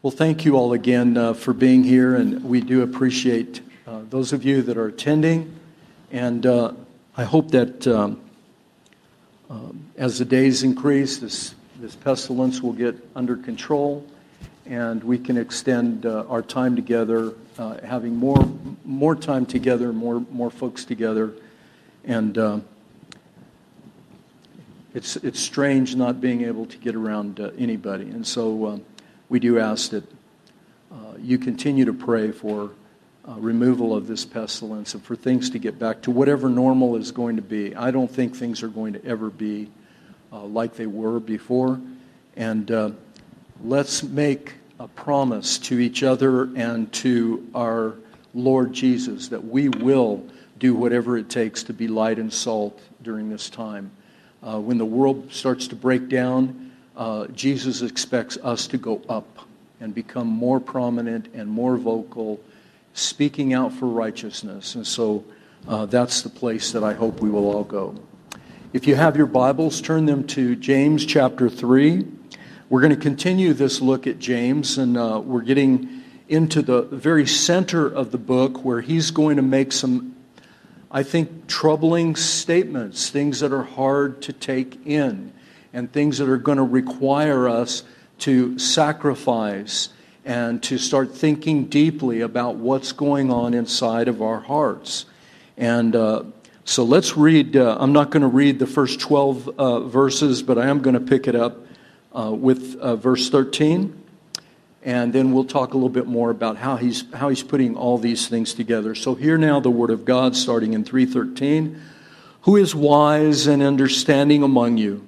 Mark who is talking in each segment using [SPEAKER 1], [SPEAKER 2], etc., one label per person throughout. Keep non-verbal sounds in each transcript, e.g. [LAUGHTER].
[SPEAKER 1] Well, thank you all again uh, for being here, and we do appreciate uh, those of you that are attending. And uh, I hope that um, um, as the days increase, this, this pestilence will get under control, and we can extend our time together, having more, more time together, more, more folks together. And it's, it's strange not being able to get around anybody. We do ask that uh, you continue to pray for uh, removal of this pestilence and for things to get back to whatever normal is going to be. I don't think things are going to ever be uh, like they were before. And let's make a promise to each other and to our Lord Jesus that we will do whatever it takes to be light and salt during this time. Uh, when the world starts to break down, uh, Jesus expects us to go up and become more prominent and more vocal, speaking out for righteousness. And so uh, that's the place that I hope we will all go. If you have your Bibles, turn them to James chapter 3. We're going to continue this look at James, and uh, we're getting into the very center of the book where he's going to make some, I think, troubling statements, things that are hard to take in and things that are going to require us to sacrifice and to start thinking deeply about what's going on inside of our hearts. And uh, so let's read. Uh, I'm not going to read the first 12 uh, verses, but I am going to pick it up uh, with uh, verse 13. And then we'll talk a little bit more about how he's, how he's putting all these things together. So, hear now the word of God starting in 313. Who is wise and understanding among you?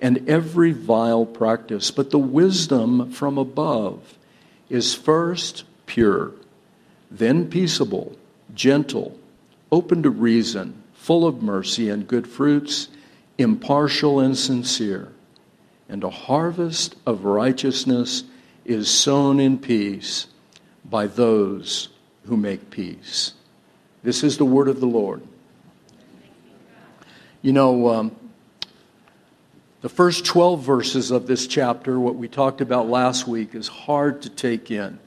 [SPEAKER 1] and every vile practice. But the wisdom from above is first pure, then peaceable, gentle, open to reason, full of mercy and good fruits, impartial and sincere. And a harvest of righteousness is sown in peace by those who make peace. This is the word of the Lord. You know, um, the first 12 verses of this chapter, what we talked about last week, is hard to take in.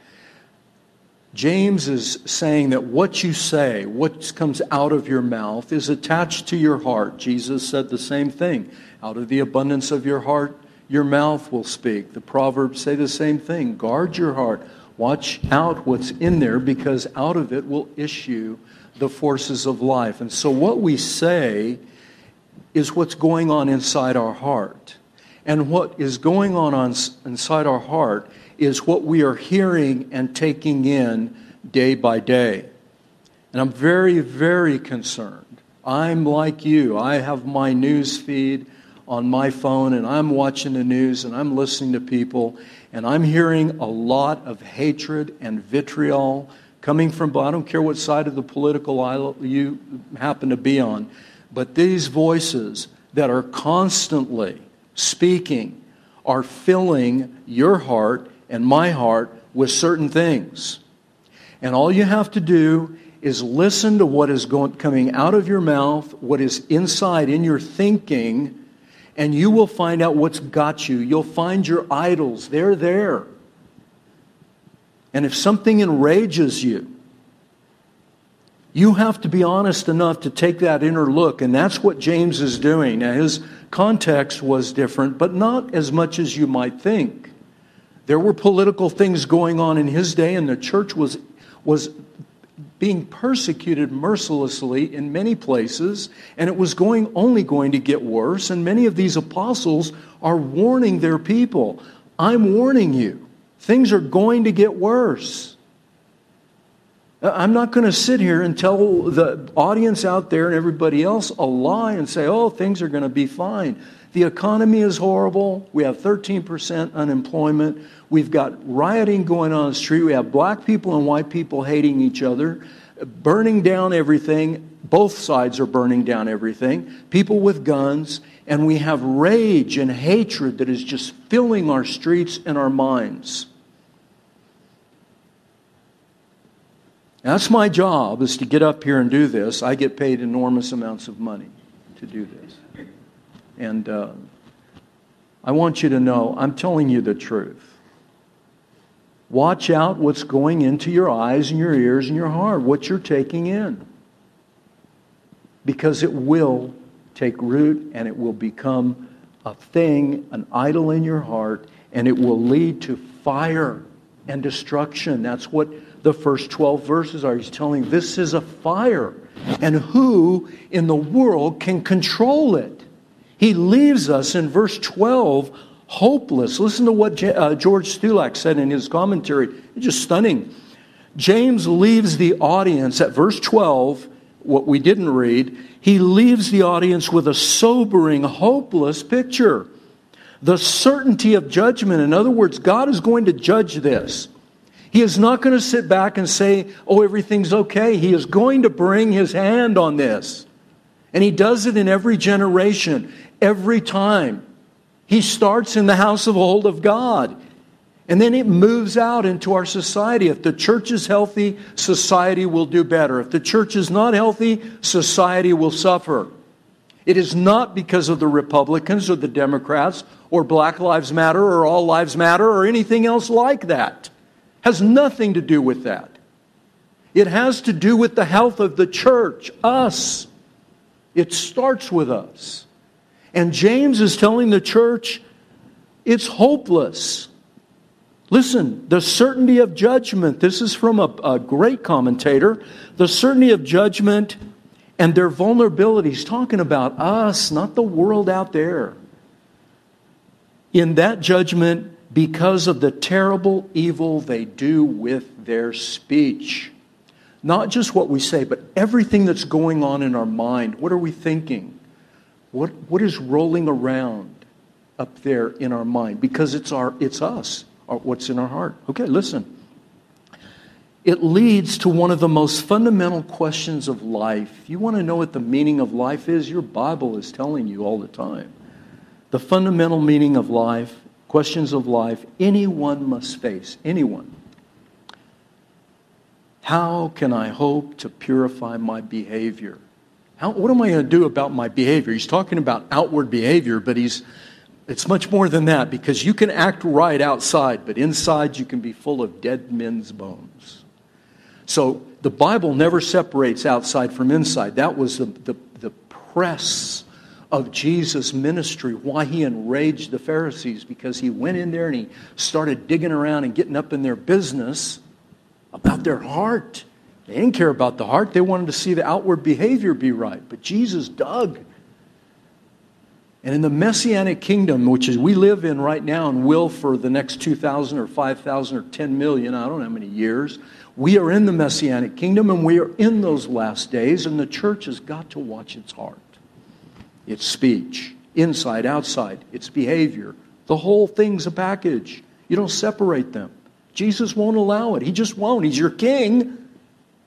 [SPEAKER 1] James is saying that what you say, what comes out of your mouth, is attached to your heart. Jesus said the same thing. Out of the abundance of your heart, your mouth will speak. The Proverbs say the same thing. Guard your heart. Watch out what's in there because out of it will issue the forces of life. And so, what we say is what's going on inside our heart. And what is going on, on inside our heart is what we are hearing and taking in day by day. And I'm very, very concerned. I'm like you. I have my news feed on my phone and I'm watching the news and I'm listening to people and I'm hearing a lot of hatred and vitriol coming from, I don't care what side of the political aisle you happen to be on, but these voices that are constantly speaking are filling your heart and my heart with certain things. And all you have to do is listen to what is going, coming out of your mouth, what is inside in your thinking, and you will find out what's got you. You'll find your idols. They're there. And if something enrages you, you have to be honest enough to take that inner look, and that's what James is doing. Now, his context was different, but not as much as you might think. There were political things going on in his day, and the church was, was being persecuted mercilessly in many places, and it was going, only going to get worse. And many of these apostles are warning their people I'm warning you, things are going to get worse. Uh, I'm not going to sit here and tell the audience out there and everybody else a lie and say, oh, things are going to be fine. The economy is horrible. We have 13% unemployment. We've got rioting going on the street. We have black people and white people hating each other, burning down everything. Both sides are burning down everything. People with guns. And we have rage and hatred that is just filling our streets and our minds. That's my job, is to get up here and do this. I get paid enormous amounts of money to do this. And uh, I want you to know I'm telling you the truth. Watch out what's going into your eyes and your ears and your heart, what you're taking in. Because it will take root and it will become a thing, an idol in your heart, and it will lead to fire and destruction. That's what the first 12 verses are. He's telling this is a fire, and who in the world can control it? He leaves us in verse 12 hopeless. Listen to what uh, George Stulac said in his commentary. It's just stunning. James leaves the audience at verse 12, what we didn't read, he leaves the audience with a sobering, hopeless picture. The certainty of judgment. In other words, God is going to judge this. He is not going to sit back and say, oh, everything's okay. He is going to bring his hand on this. And he does it in every generation, every time. He starts in the household of God. And then it moves out into our society. If the church is healthy, society will do better. If the church is not healthy, society will suffer. It is not because of the Republicans or the Democrats or Black Lives Matter or All Lives Matter or anything else like that. Has nothing to do with that. It has to do with the health of the church, us. It starts with us. And James is telling the church it's hopeless. Listen, the certainty of judgment, this is from a, a, great commentator. The certainty of judgment and their vulnerabilities, talking about us, not the world out there. In that judgment, because of the terrible evil they do with their speech. Not just what we say, but everything that's going on in our mind. What are we thinking? What, what is rolling around up there in our mind? Because it's, our, it's us, our, what's in our heart. Okay, listen. It leads to one of the most fundamental questions of life. You want to know what the meaning of life is? Your Bible is telling you all the time. The fundamental meaning of life, questions of life, anyone must face. Anyone. How can I hope to purify my behavior? How, what am I going to do about my behavior? He's talking about outward behavior, but he's, it's much more than that because you can act right outside, but inside you can be full of dead men's bones. So the Bible never separates outside from inside. That was the, the, the press of Jesus' ministry, why he enraged the Pharisees, because he went in there and he started digging around and getting up in their business about their heart. They didn't care about the heart, they wanted to see the outward behavior be right. But Jesus dug. And in the messianic kingdom, which is we live in right now and will for the next 2,000 or 5,000 or 10 million, I don't know how many years, we are in the messianic kingdom and we are in those last days, and the church has got to watch its heart, its speech, inside, outside, its behavior. The whole thing's a package. You don't separate them. Jesus won't allow it. He just won't. He's your king.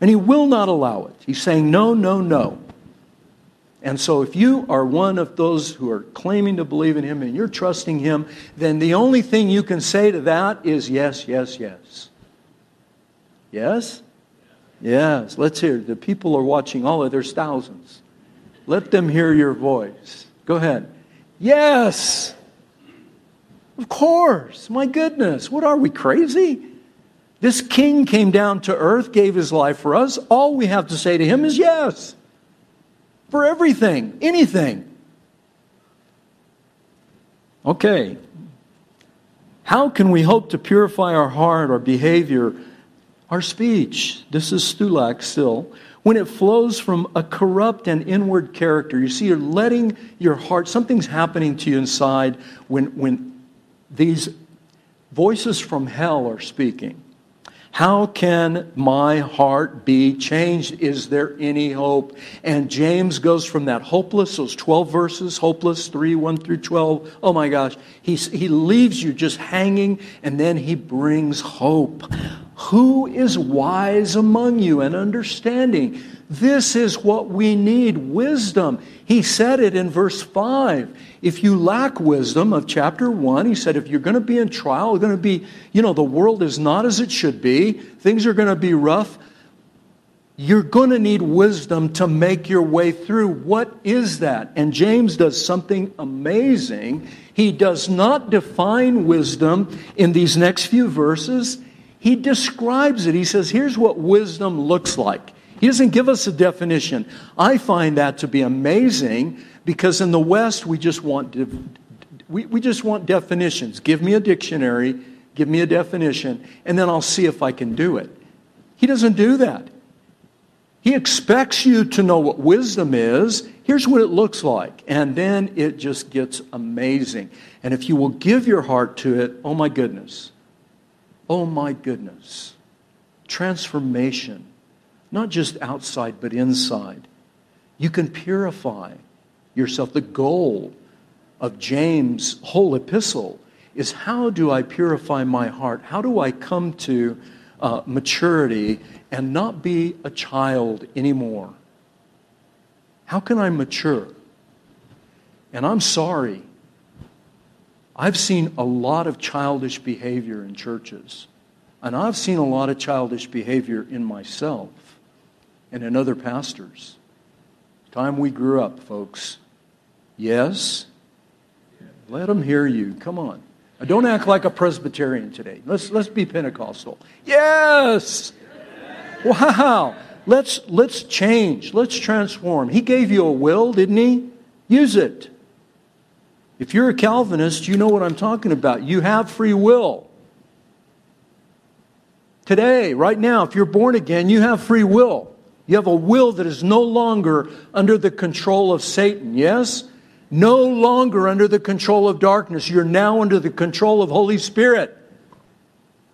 [SPEAKER 1] And he will not allow it. He's saying, no, no, no. And so, if you are one of those who are claiming to believe in him and you're trusting him, then the only thing you can say to that is yes, yes, yes. Yes? Yes. Let's hear. The people are watching all of there's thousands. Let them hear your voice. Go ahead. Yes. Of course. My goodness. What are we, crazy? This king came down to earth, gave his life for us. All we have to say to him is yes. For everything, anything. Okay. How can we hope to purify our heart, our behavior, our speech? This is Stulac still. When it flows from a corrupt and inward character, you see, you're letting your heart, something's happening to you inside when, when these voices from hell are speaking. How can my heart be changed? Is there any hope? And James goes from that hopeless, those 12 verses, hopeless, 3, 1 through 12. Oh my gosh. He, he leaves you just hanging, and then he brings hope. Who is wise among you and understanding? This is what we need wisdom. He said it in verse 5. If you lack wisdom of chapter 1, he said, if you're going to be in trial, you're going to be, you know, the world is not as it should be, things are going to be rough. You're going to need wisdom to make your way through. What is that? And James does something amazing. He does not define wisdom in these next few verses. He describes it. He says, here's what wisdom looks like. He doesn't give us a definition. I find that to be amazing because in the West, we just want, we, we just want definitions. Give me a dictionary, give me a definition, and then I'll see if I can do it. He doesn't do that. He expects you to know what wisdom is. Here's what it looks like. And then it just gets amazing. And if you will give your heart to it, oh my goodness. Oh my goodness. Transformation not just outside, but inside. You can purify yourself. The goal of James' whole epistle is how do I purify my heart? How do I come to uh, maturity and not be a child anymore? How can I mature? And I'm sorry, I've seen a lot of childish behavior in churches, and I've seen a lot of childish behavior in myself and in other pastors. Time we grew up, folks. Yes? Let them hear you. Come on. Don't act like a Presbyterian today. Let's, let's be Pentecostal. Yes! Wow. Let's, let's change. Let's transform. He gave you a will, didn't he? Use it. If you're a Calvinist, you know what I'm talking about. You have free will. Today, right now, if you're born again, you have free will. You have a will that is no longer under the control of Satan, yes? No longer under the control of darkness. You're now under the control of Holy Spirit.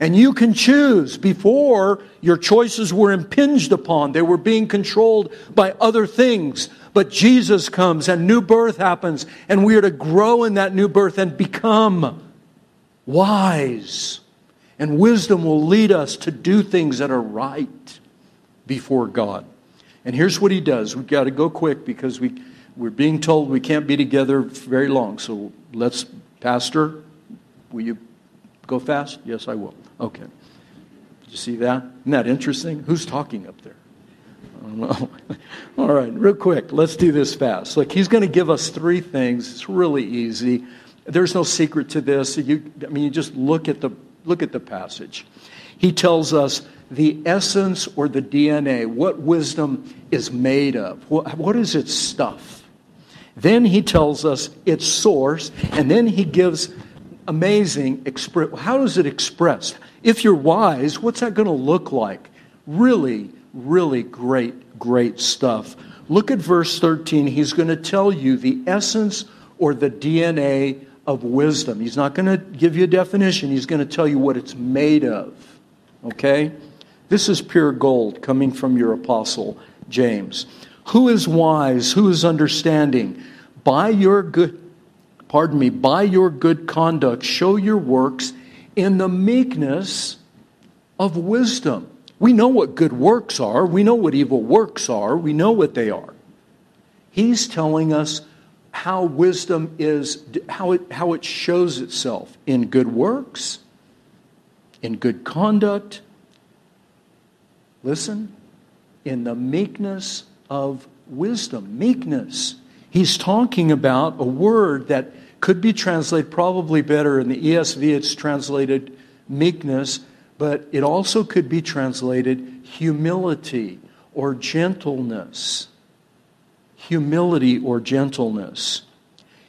[SPEAKER 1] And you can choose. Before, your choices were impinged upon, they were being controlled by other things. But Jesus comes and new birth happens, and we are to grow in that new birth and become wise. And wisdom will lead us to do things that are right before God. And here's what he does. We've got to go quick because we, we're being told we can't be together very long. So let's, Pastor, will you go fast? Yes, I will. Okay. Did you see that? Isn't that interesting? Who's talking up there? I don't know. All right, real quick, let's do this fast. Look, he's going to give us three things. It's really easy. There's no secret to this. You, I mean, you just look at the look at the passage. He tells us the essence or the DNA, what wisdom is made of. What, what is its stuff? Then he tells us its source, and then he gives amazing express. How does it express? If you're wise, what's that going to look like? Really, really great, great stuff. Look at verse 13. He's going to tell you the essence or the DNA of wisdom. He's not going to give you a definition, he's going to tell you what it's made of. Okay? This is pure gold coming from your apostle James. Who is wise? Who is understanding? By your good, pardon me, by your good conduct, show your works in the meekness of wisdom. We know what good works are. We know what evil works are. We know what they are. He's telling us how wisdom is, how it, how it shows itself in good works, in good conduct, Listen, in the meekness of wisdom. Meekness. He's talking about a word that could be translated probably better in the ESV, it's translated meekness, but it also could be translated humility or gentleness. Humility or gentleness.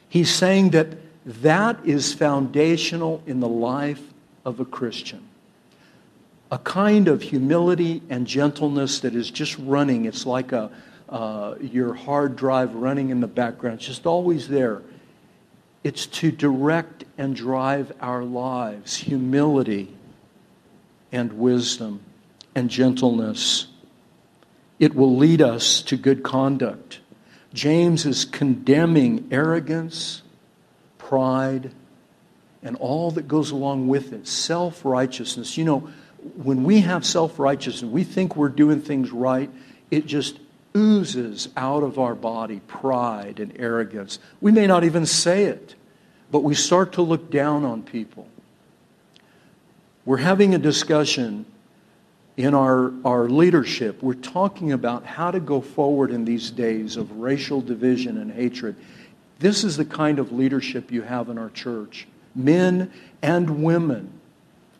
[SPEAKER 1] He's saying that that is foundational in the life of a Christian a kind of humility and gentleness that is just running. It's like a, uh, your hard drive running in the background, it's just always there. It's to direct and drive our lives. Humility. and wisdom and gentleness. It will lead us to good conduct. James is condemning arrogance, pride, and all that goes along with it self righteousness. You know, when we have self righteousness, we think we're doing things right, it just oozes out of our body pride and arrogance. We may not even say it, but we start to look down on people. We're having a discussion in our, our leadership. We're talking about how to go forward in these days of racial division and hatred. This is the kind of leadership you have in our church men and women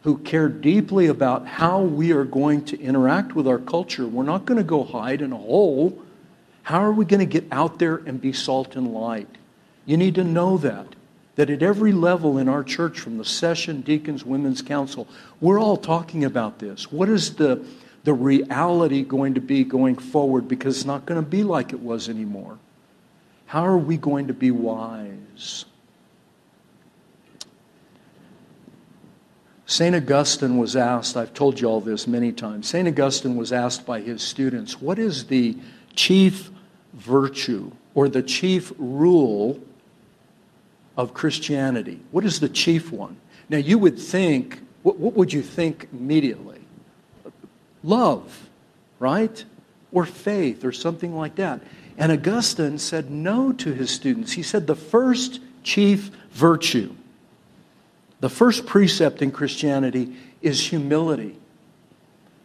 [SPEAKER 1] who care deeply about how we are going to interact with our culture. We're not going to go hide in a hole. How are we going to get out there and be salt and light? You need to know that. That at every level in our church, from the session, deacons, women's council, we're all talking about this. What is the, the reality going to be going forward? Because it's not going to be like it was anymore. How are we going to be wise? St. Augustine was asked, I've told you all this many times, St. Augustine was asked by his students, what is the chief virtue or the chief rule of Christianity? What is the chief one? Now, you would think, what, what would you think immediately? Love, right? Or faith, or something like that. And Augustine said no to his students. He said the first chief virtue the first precept in Christianity is humility.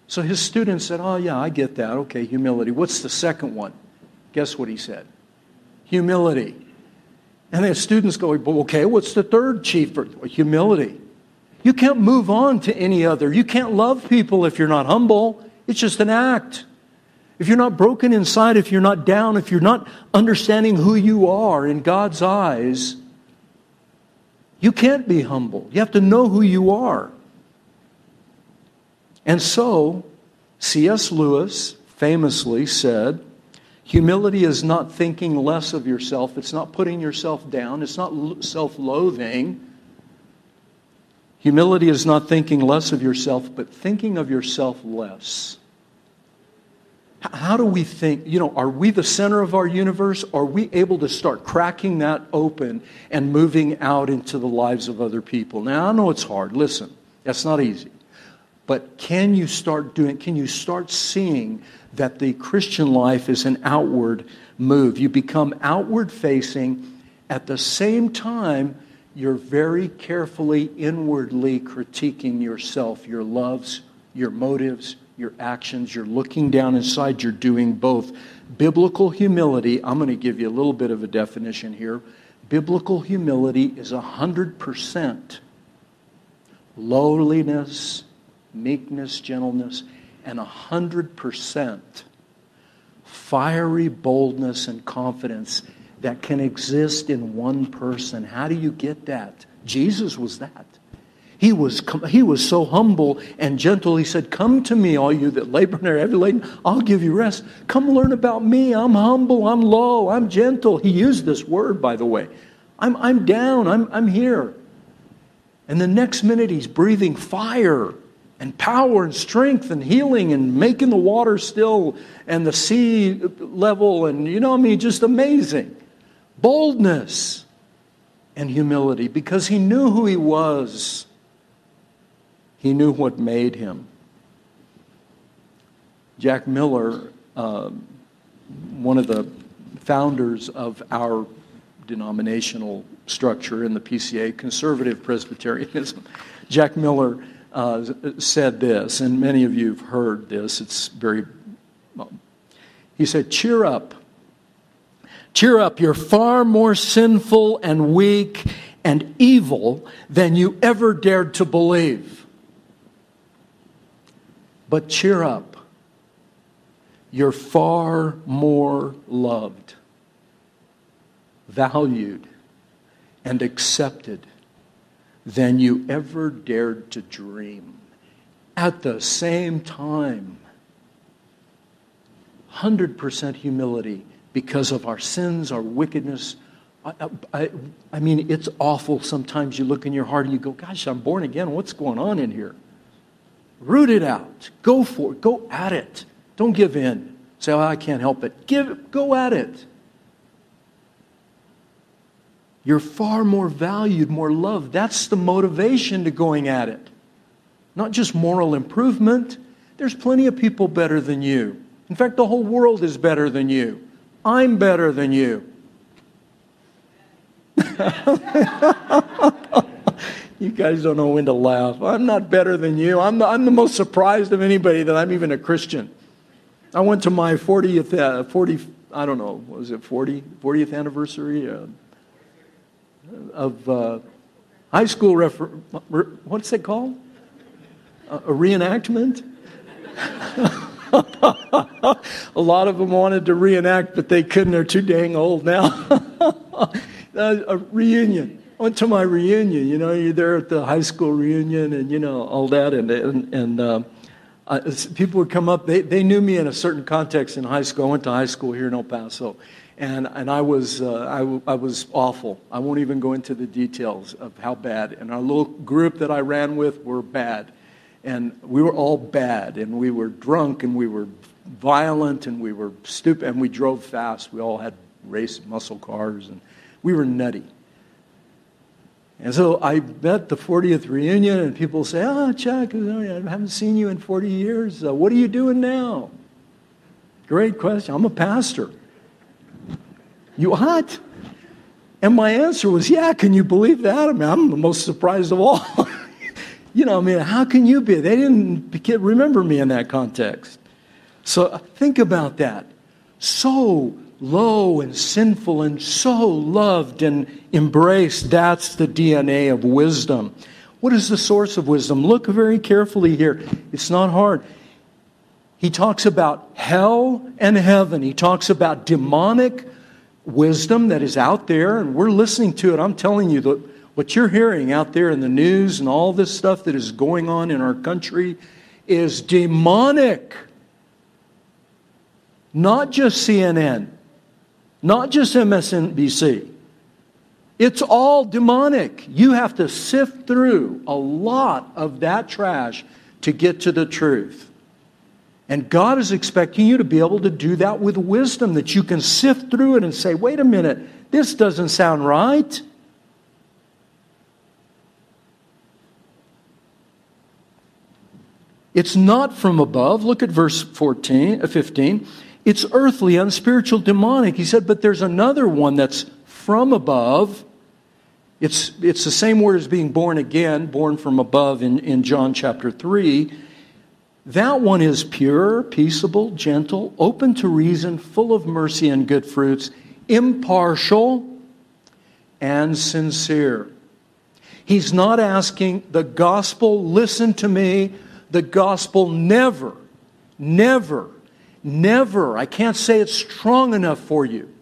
[SPEAKER 1] So his students said, Oh, yeah, I get that. Okay, humility. What's the second one? Guess what he said? Humility. And the students go, okay, what's the third chief? Humility. You can't move on to any other. You can't love people if you're not humble. It's just an act. If you're not broken inside, if you're not down, if you're not understanding who you are in God's eyes, you can't be humble. You have to know who you are. And so, C.S. Lewis famously said, Humility is not thinking less of yourself. It's not putting yourself down. It's not self loathing. Humility is not thinking less of yourself, but thinking of yourself less. How do we think, you know, are we the center of our universe? Are we able to start cracking that open and moving out into the lives of other people? Now, I know it's hard. Listen, that's not easy. But can you start doing, can you start seeing that the Christian life is an outward move? You become outward facing at the same time you're very carefully inwardly critiquing yourself, your loves, your motives, your actions. You're looking down inside, you're doing both. Biblical humility, I'm going to give you a little bit of a definition here. Biblical humility is 100% lowliness, meekness, gentleness, and 100% fiery boldness and confidence that can exist in one person. How do you get that? Jesus was that. He was, he was so humble and gentle. He said, Come to me, all you that labor and are heavy laden. I'll give you rest. Come learn about me. I'm humble. I'm low. I'm gentle. He used this word, by the way. I'm, I'm down. I'm, I'm here. And the next minute, he's breathing fire and power and strength and healing and making the water still and the sea level. And, you know, I mean, just amazing. Boldness and humility because he knew who he was he knew what made him. Jack Miller, uh, one of the founders of our denominational structure in the PCA, conservative Presbyterianism, [LAUGHS] Jack Miller uh, said this, and many of you have heard this. It's very, he said, Cheer up. Cheer up. You're far more sinful and weak and evil than you ever dared to believe. But cheer up. You're far more loved, valued, and accepted than you ever dared to dream. At the same time, 100% humility because of our sins, our wickedness. I, I, I, mean, it's awful sometimes you look in your heart and you go, Gosh, I'm born again. What's going on in here? Root it out. Go for it. Go at it. Don't give in. Say, oh, I can't help it. Give, go at it. You're far more valued, more loved. That's the motivation to going at it. Not just moral improvement. There's plenty of people better than you. In fact, the whole world is better than you. I'm better than you. [LAUGHS] you guys don't know when to laugh. I'm not better than you. I'm the, I'm the most surprised of anybody that I'm even a Christian. I went to my 40th, uh, 40, I don't know, was it 40, 40th anniversary uh, of uh, high school, refer- what's it called? a reenactment? [LAUGHS] a lot of them wanted to reenact, but they couldn't. They're too dang old now. [LAUGHS] a reunion. I went to my reunion. You know, you're there at the high school reunion, and you know all that, and and, and uh, people would come up. They they knew me in a certain context in high school. I went to high school here in El Paso, and and I was uh, I, I was awful. I won't even go into the details of how bad. And our little group that I ran with were bad and we were all bad, and we were drunk, and we were violent, and we were stupid, and we drove fast. We all had race muscle cars, and we were nutty. And so I met the 40th reunion, and people say, Oh, Chuck, I haven't seen you in 40 years. Uh, what are you doing now? Great question. I'm a pastor. You what? And my answer was, Yeah, can you believe that? I mean, I'm the most surprised of all. [LAUGHS] you know, I mean, how can you be? They didn't remember me in that context. So think about that. So low and sinful and so loved and embraced. That's the DNA of wisdom. What is the source of wisdom? Look very carefully here. It's not hard. He talks about hell and heaven. He talks about demonic wisdom that is out there, and we're listening to it. I'm telling you, that what you're hearing out there in the news and all this stuff that is going on in our country is demonic. Not just CNN, not just MSNBC. It's all demonic. You have to sift through a lot of that trash to get to the truth. And God is expecting you to be able to do that with wisdom, that you can sift through it and say, wait a minute, this doesn't sound right. It's not from above. Look at verse 14, uh, 15. It's earthly, unspiritual, demonic. He said, but there's another one that's from above. It's, it's the same word as being born again, born from above in, in John chapter 3. That one is pure, peaceable, gentle, open to reason, full of mercy and good fruits, impartial, and sincere. He's not asking the gospel, listen to me, the gospel never, never, never, I can't say it's strong enough for you.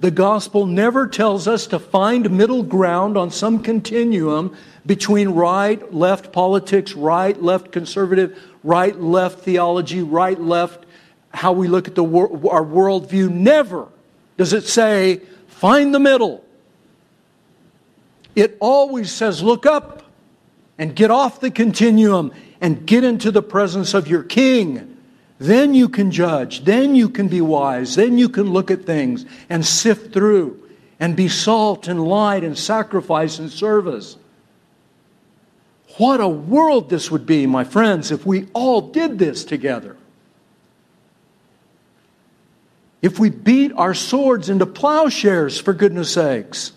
[SPEAKER 1] The gospel never tells us to find middle ground on some continuum between right, left politics, right, left conservative, right, left theology, right, left how we look at the wor- our worldview. Never does it say find the middle. It always says look up and get off the continuum and get into the presence of your king. Then you can judge. Then you can be wise. Then you can look at things and sift through and be salt and light and sacrifice and service. What a world this would be, my friends, if we all did this together. If we beat our swords into plowshares, for goodness sakes.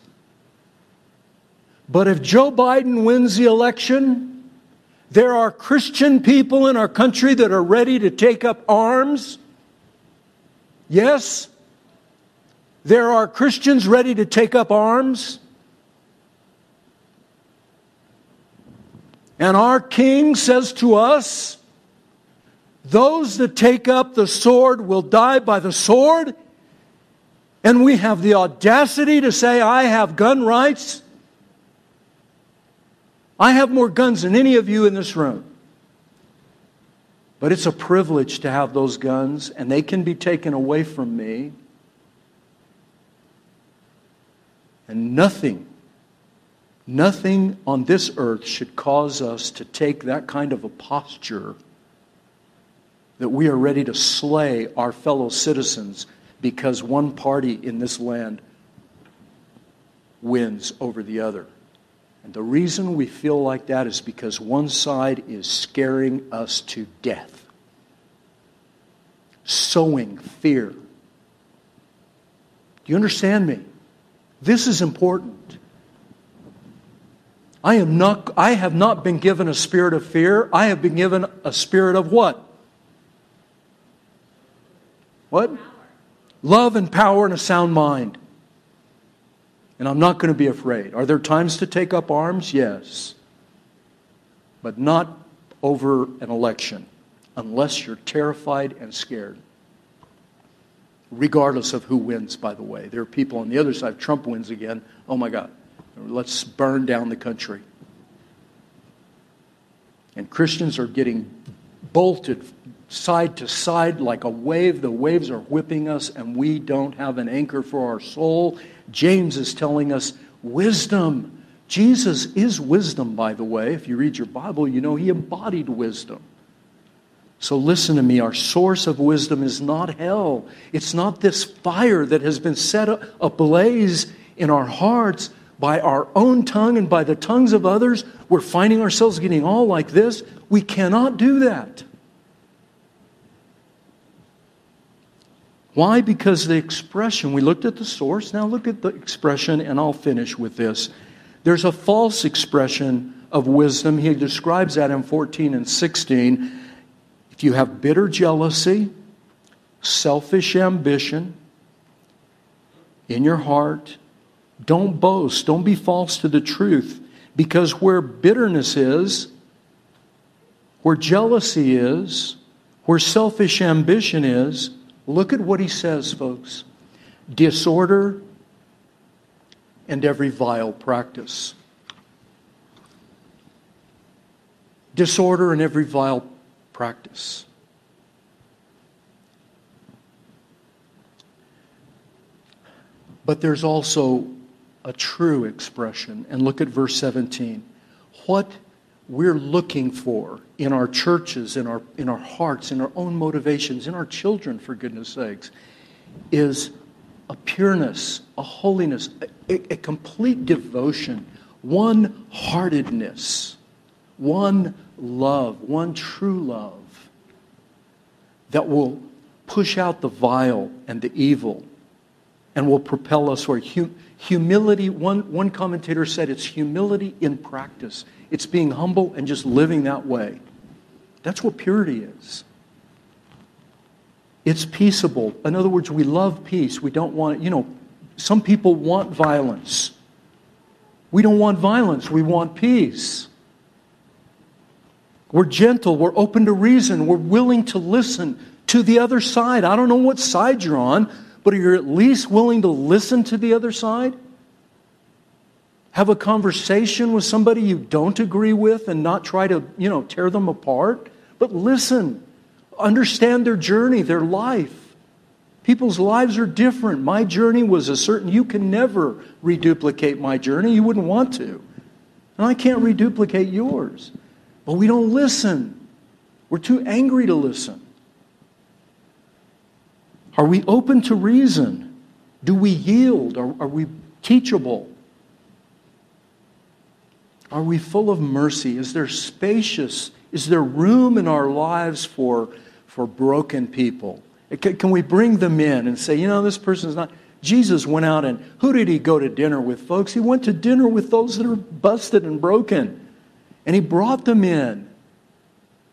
[SPEAKER 1] But if Joe Biden wins the election, there are Christian people in our country that are ready to take up arms. Yes, there are Christians ready to take up arms. And our King says to us, Those that take up the sword will die by the sword. And we have the audacity to say, I have gun rights. I have more guns than any of you in this room. But it's a privilege to have those guns, and they can be taken away from me. And nothing Nothing on this earth should cause us to take that kind of a posture that we are ready to slay our fellow citizens because one party in this land wins over the other. And the reason we feel like that is because one side is scaring us to death, sowing fear. Do you understand me? This is important. I, am not, I have not been given a spirit of fear. I have been given a spirit of what? What? Love and power and a sound mind. And I'm not going to be afraid. Are there times to take up arms? Yes. But not over an election, unless you're terrified and scared. Regardless of who wins, by the way. There are people on the other side. Trump wins again, oh my God, let's burn down the country. And Christians are getting bolted side to side like a wave. The waves are whipping us, and we don't have an anchor for our soul. James is telling us wisdom. Jesus is wisdom, by the way. If you read your Bible, you know he embodied wisdom. So listen to me. Our source of wisdom is not hell. It's not this fire that has been set ablaze in our hearts by our own tongue and by the tongues of others. We're finding ourselves getting all like this. We cannot do that. Why? Because the expression, we looked at the source, now look at the expression, and I'll finish with this. There's a false expression of wisdom. He describes that in 14 and 16. If you have bitter jealousy, selfish ambition in your heart, don't boast, don't be false to the truth, because where bitterness is, where jealousy is, where selfish ambition is, Look at what he says, folks disorder and every vile practice. Disorder and every vile practice. But there's also a true expression. And look at verse 17. What we're looking for in our churches, in our, in our hearts, in our own motivations, in our children, for goodness sakes, is a pureness, a holiness, a, a complete devotion, one heartedness, one love, one true love that will push out the vile and the evil and will propel us where humility, one, one commentator said it's humility in practice. It's being humble and just living that way. That's what purity is. It's peaceable. In other words, we love peace. We don't want, you know, some people want violence. We don't want violence. We want peace. We're gentle. We're open to reason. We're willing to listen to the other side. I don't know what side you're on, but are you at least willing to listen to the other side? Have a conversation with somebody you don't agree with and not try to, you know, tear them apart, but listen. Understand their journey, their life. People's lives are different. My journey was a certain, you can never reduplicate my journey. You wouldn't want to. And I can't reduplicate yours. But we don't listen. We're too angry to listen. Are we open to reason? Do we yield? Are, are we teachable? Are we full of mercy? Is there spacious? Is there room in our lives for, for broken people? Can, we bring them in and say, you know, this person's not. Jesus went out and who did he go to dinner with, folks? He went to dinner with those that are busted and broken. And he brought them in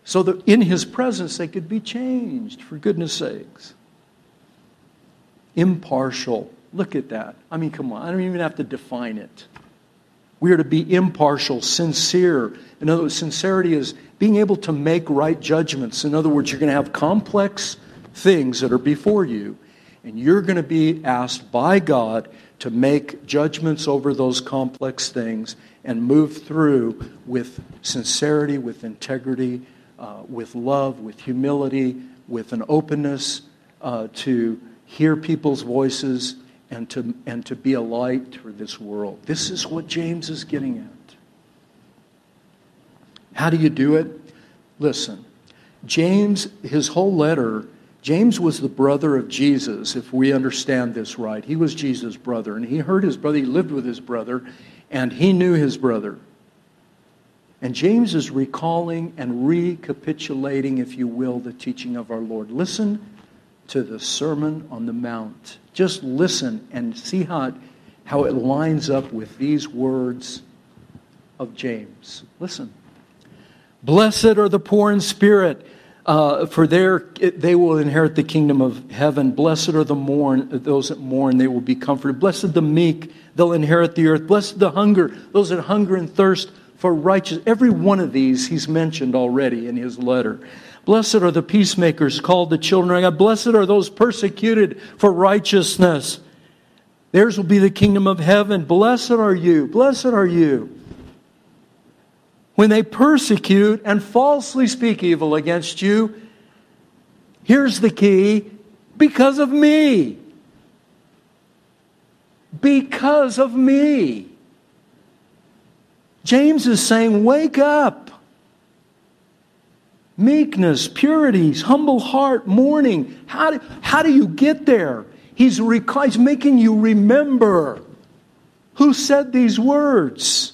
[SPEAKER 1] so that in his presence they could be changed, for goodness sakes. Impartial. Look at that. I mean, come on. I don't even have to define it. We are to be impartial, sincere. In other words, sincerity is being able to make right judgments. In other words, you're going to have complex things that are before you, and you're going to be asked by God to make judgments over those complex things and move through with sincerity, with integrity, uh, with love, with humility, with an openness uh, to hear people's voices and to, and to be a light for this world. This is what James is getting at. How do you do it? Listen, James, his whole letter, James was the brother of Jesus, if we understand this right. He was Jesus' brother, and he heard his brother, he lived with his brother, and he knew his brother. And James is recalling and recapitulating, if you will, the teaching of our Lord. Listen to the Sermon on the Mount. Just listen and see how it, how it lines up with these words of James. Listen. Blessed are the poor in spirit, uh, for their, they will inherit the kingdom of heaven. Blessed are the mourn, those that mourn, they will be comforted. Blessed the meek, they'll inherit the earth. Blessed the hunger, those that hunger and thirst for righteousness. Every one of these he's mentioned already in his letter. Blessed are the peacemakers called the children of God. Blessed are those persecuted for righteousness. Theirs will be the kingdom of heaven. Blessed are you. Blessed are you. When they persecute and falsely speak evil against you, here's the key because of me. Because of me. James is saying, Wake up. Meekness, purities, humble heart, mourning. How do, how do you get there? He's, rec- he's making you remember who said these words.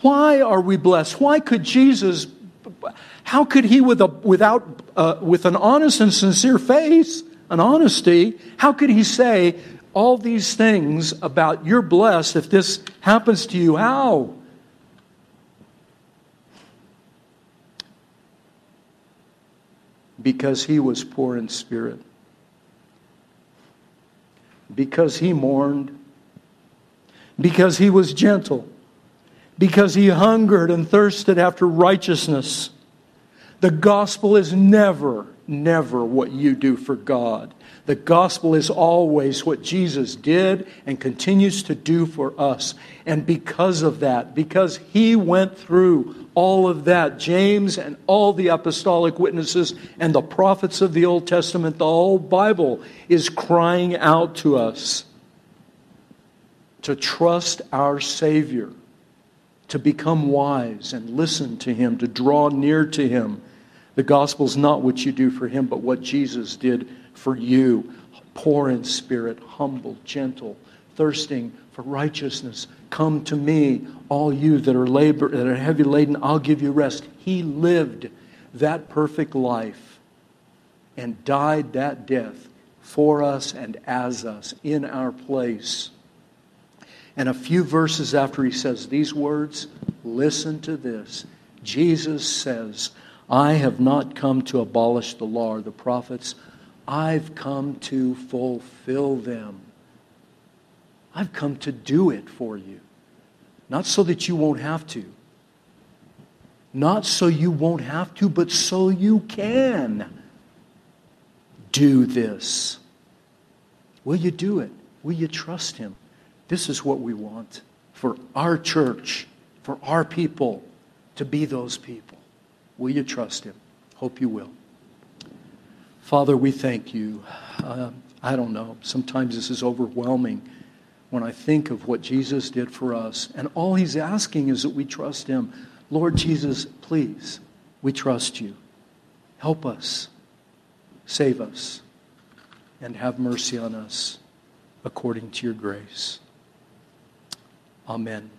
[SPEAKER 1] Why are we blessed? Why could Jesus, how could he, with, a, without, uh, with an honest and sincere face, an honesty, how could he say all these things about you're blessed if this happens to you? How? Because he was poor in spirit, because he mourned, because he was gentle, because he hungered and thirsted after righteousness. The gospel is never, never what you do for God. The gospel is always what Jesus did and continues to do for us. And because of that, because he went through all of that, James and all the apostolic witnesses and the prophets of the Old Testament, the whole Bible is crying out to us to trust our Savior, to become wise and listen to him, to draw near to him. The gospel is not what you do for him, but what Jesus did for you, poor in spirit, humble, gentle, thirsting for righteousness. Come to me, all you that are labor that are heavy laden, I'll give you rest. He lived that perfect life and died that death for us and as us in our place. And a few verses after he says these words, listen to this. Jesus says, I have not come to abolish the law or the prophets. I've come to fulfill them. I've come to do it for you. Not so that you won't have to. Not so you won't have to, but so you can do this. Will you do it? Will you trust Him? This is what we want for our church, for our people, to be those people. Will you trust Him? Hope you will. Father, we thank you. Uh, I don't know. Sometimes this is overwhelming when I think of what Jesus did for us. And all he's asking is that we trust him. Lord Jesus, please, we trust you. Help us, save us, and have mercy on us according to your grace. Amen.